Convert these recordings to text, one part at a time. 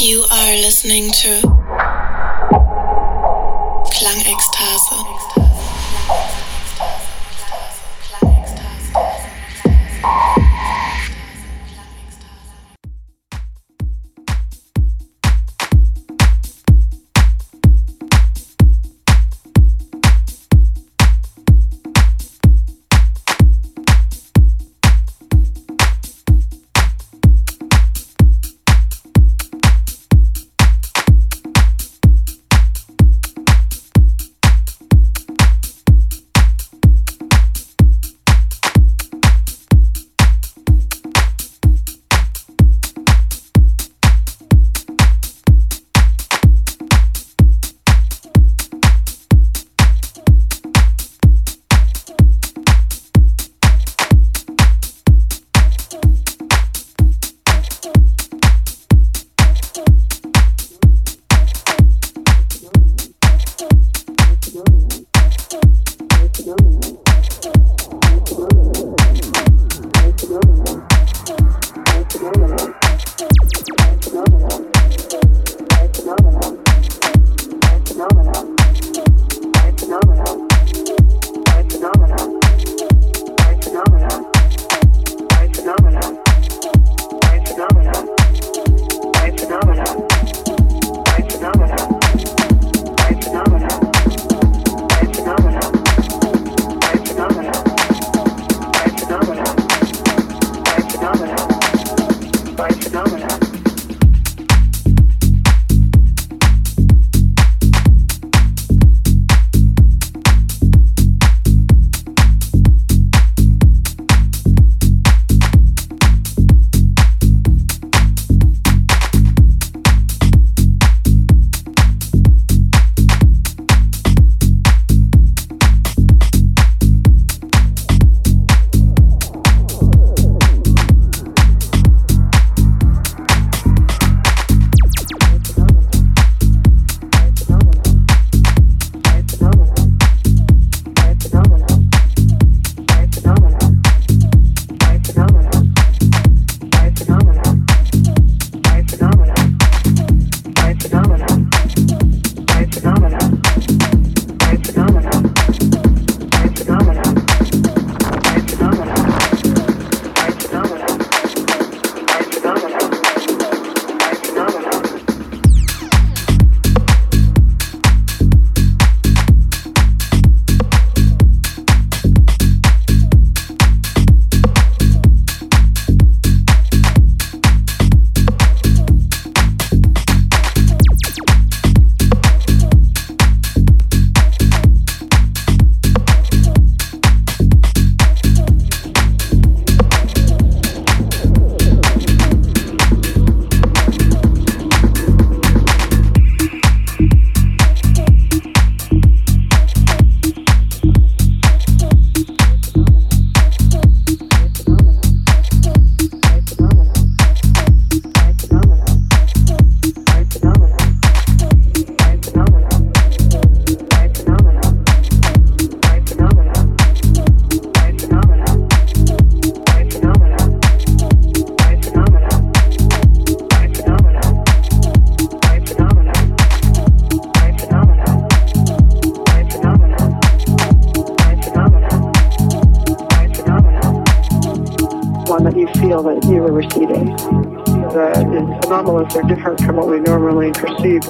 You are listening to Klangextase. they're different from what we normally perceive.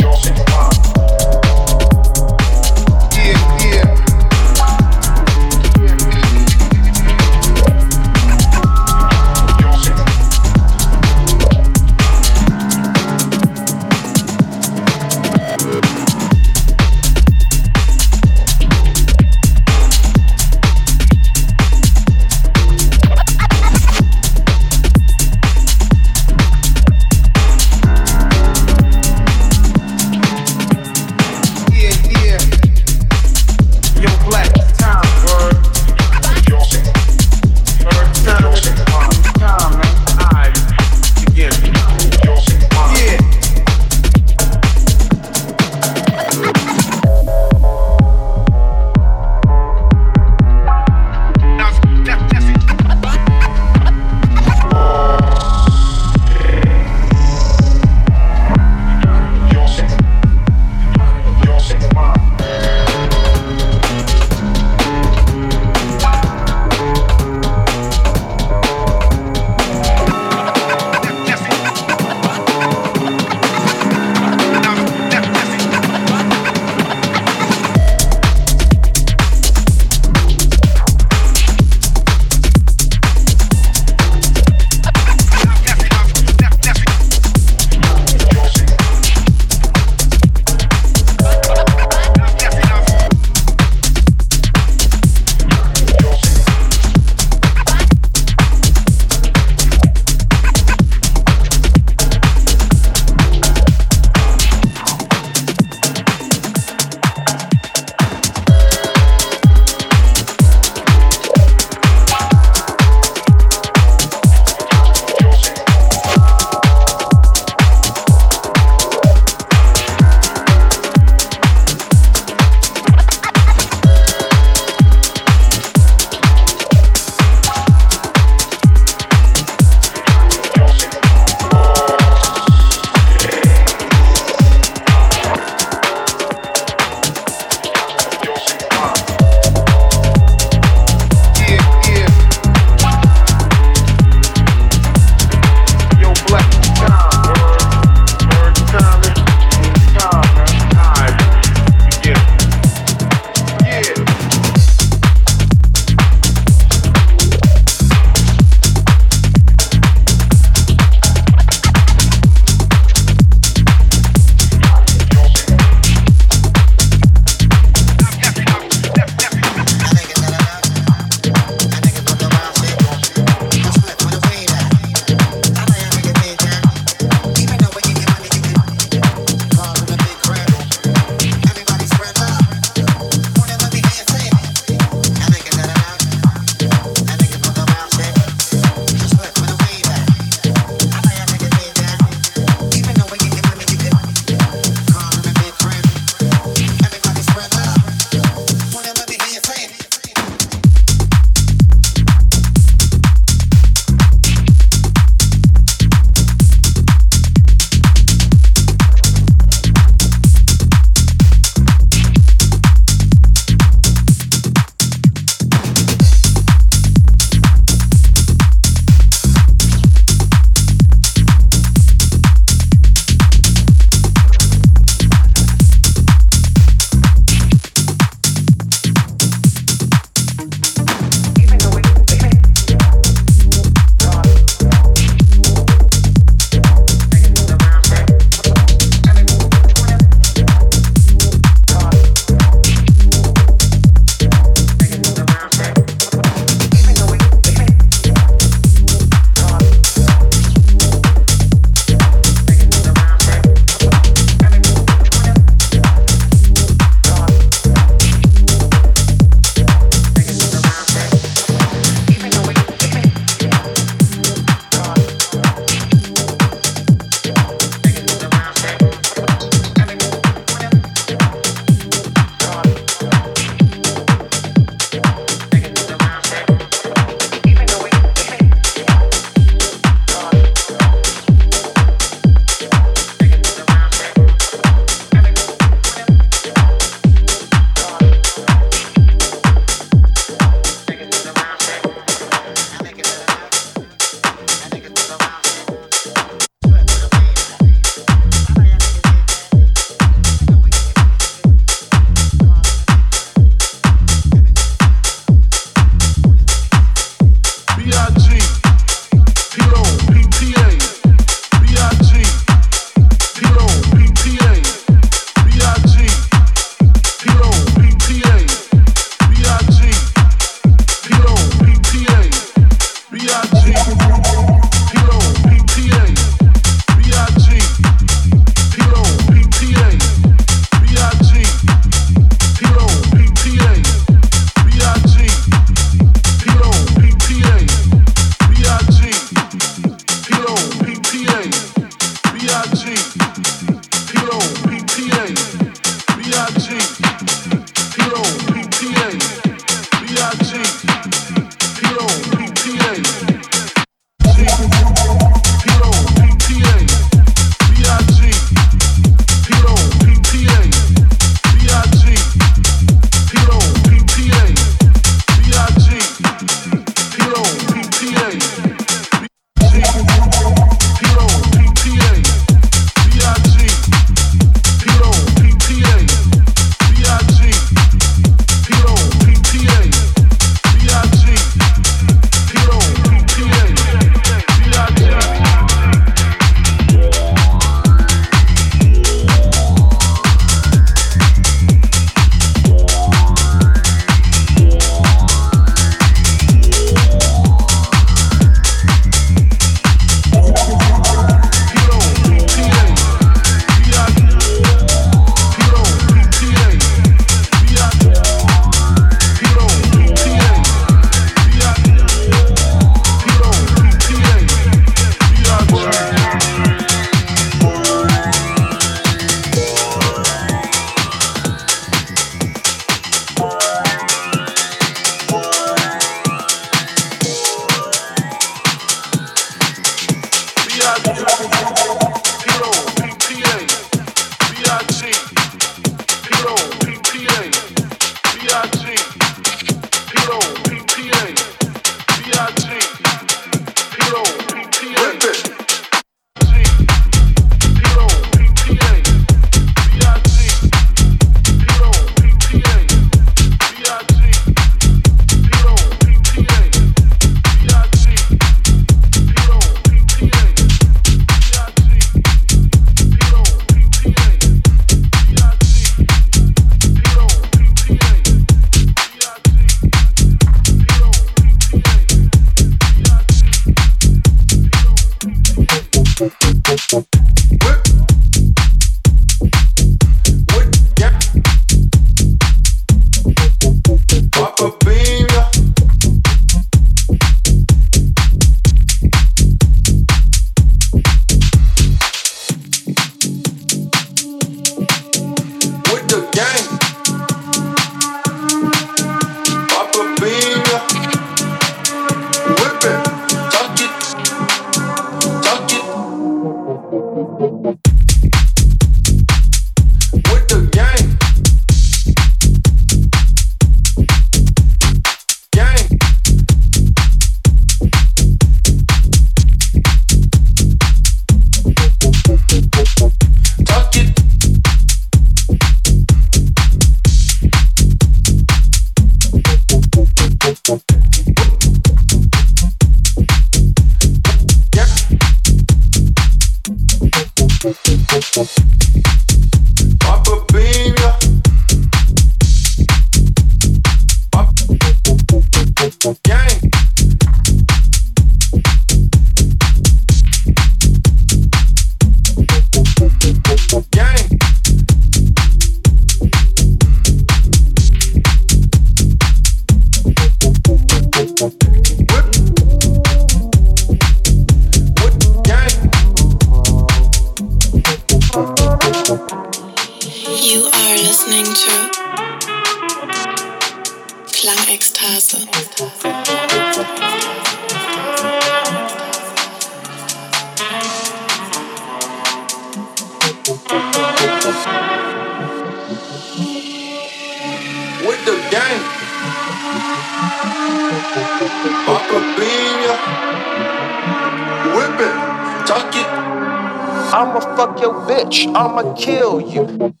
I'ma kill you.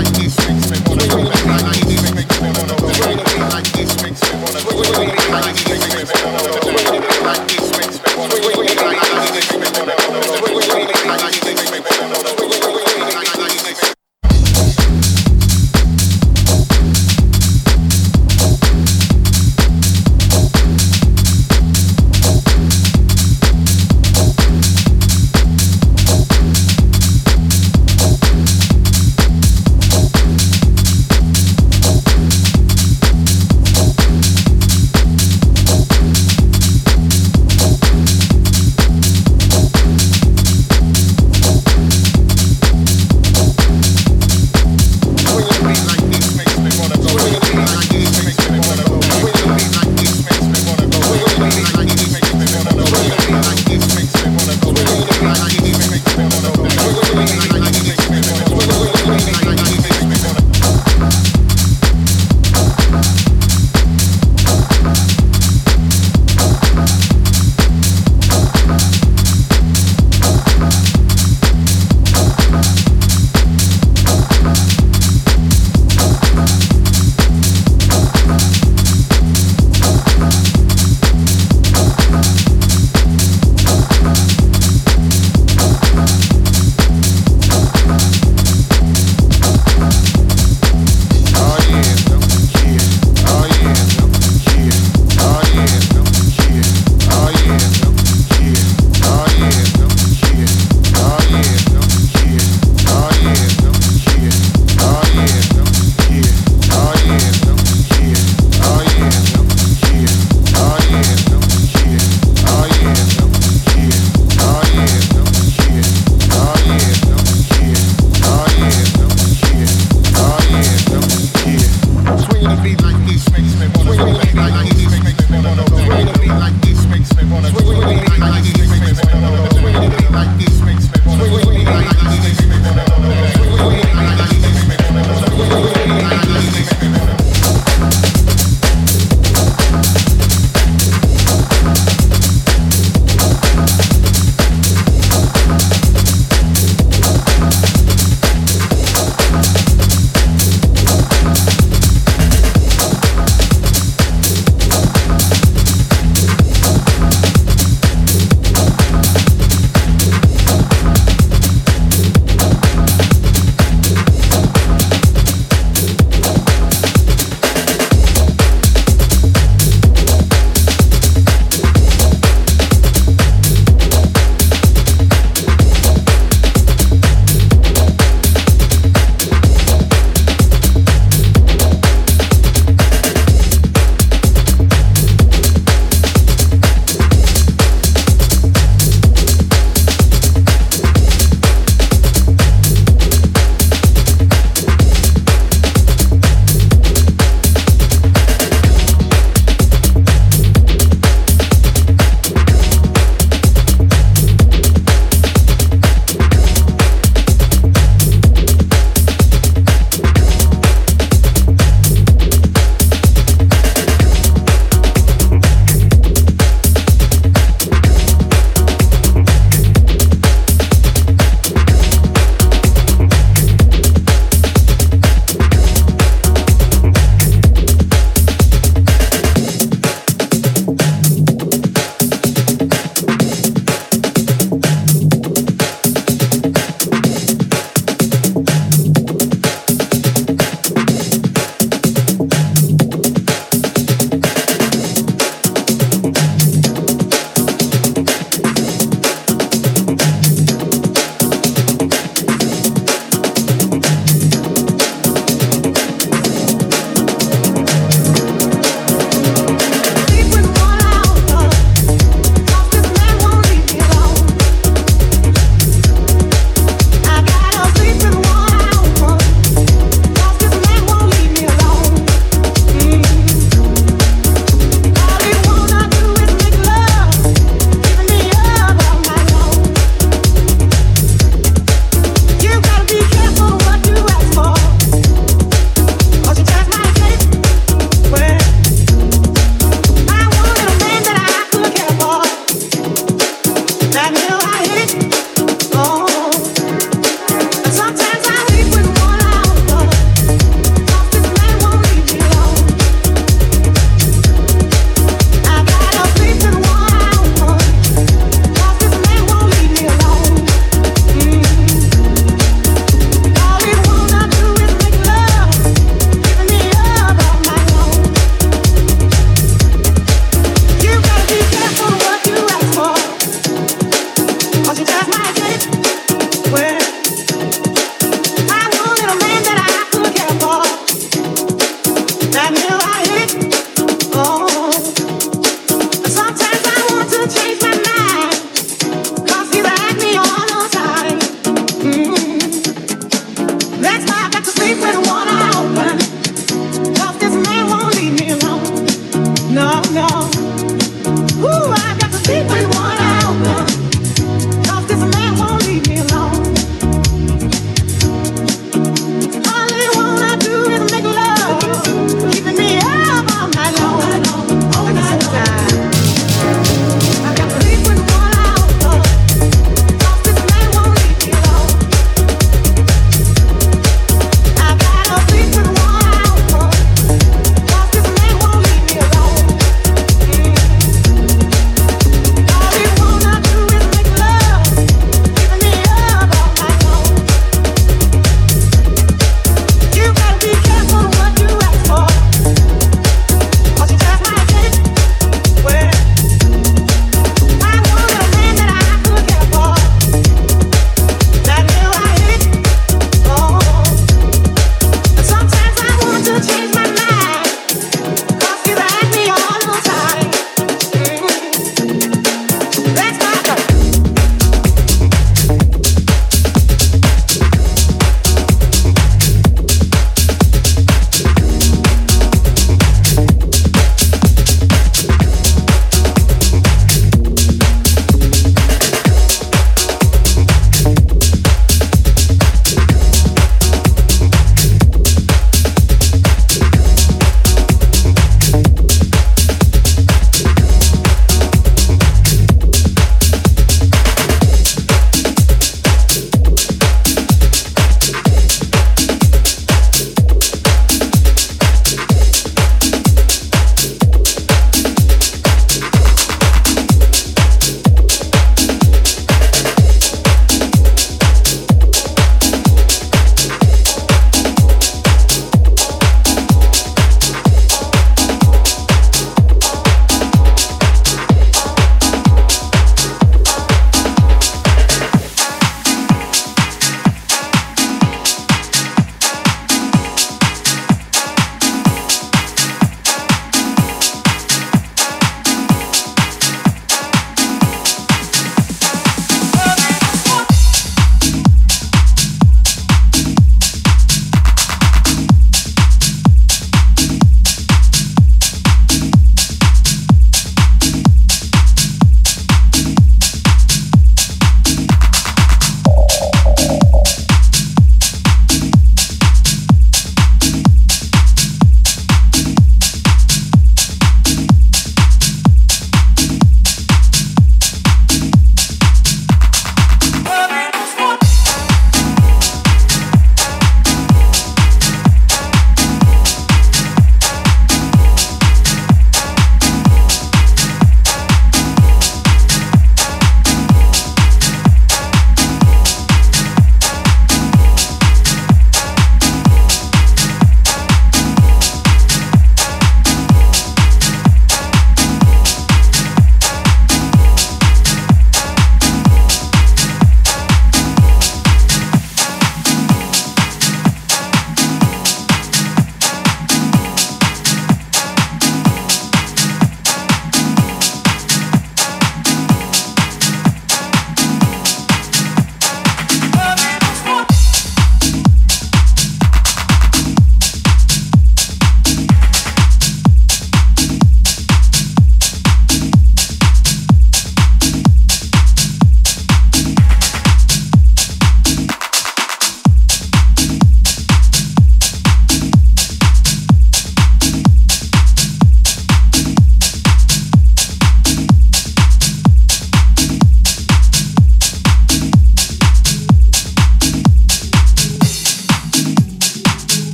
Eric E.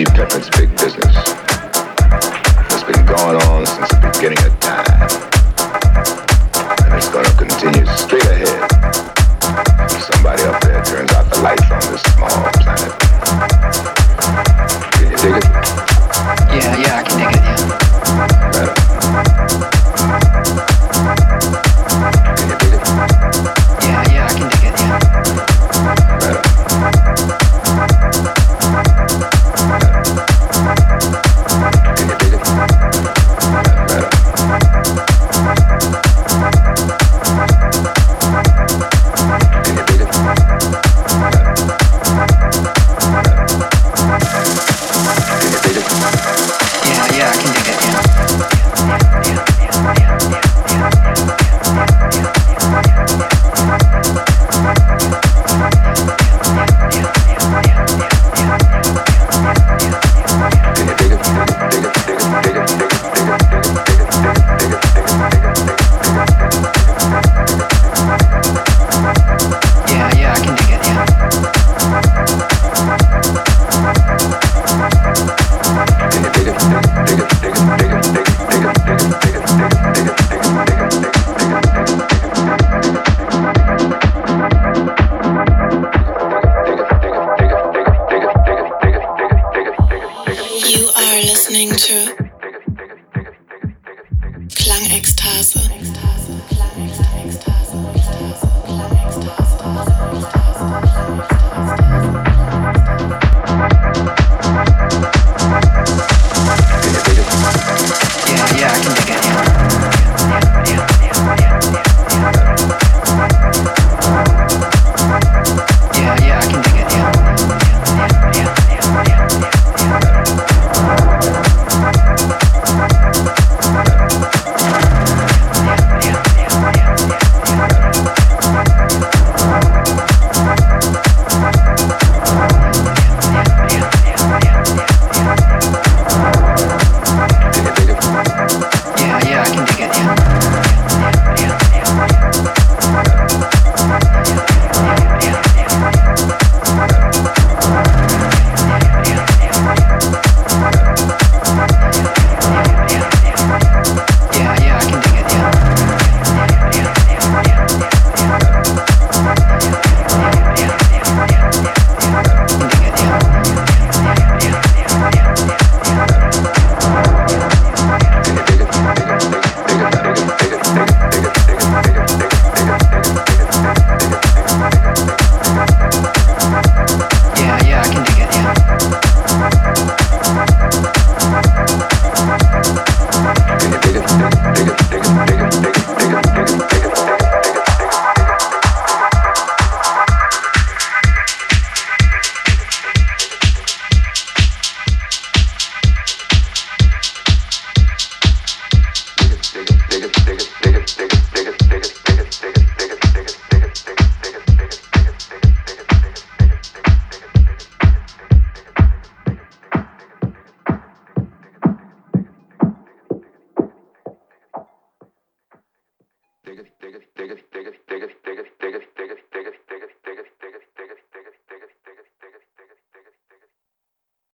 Steve Peppin's Big Business.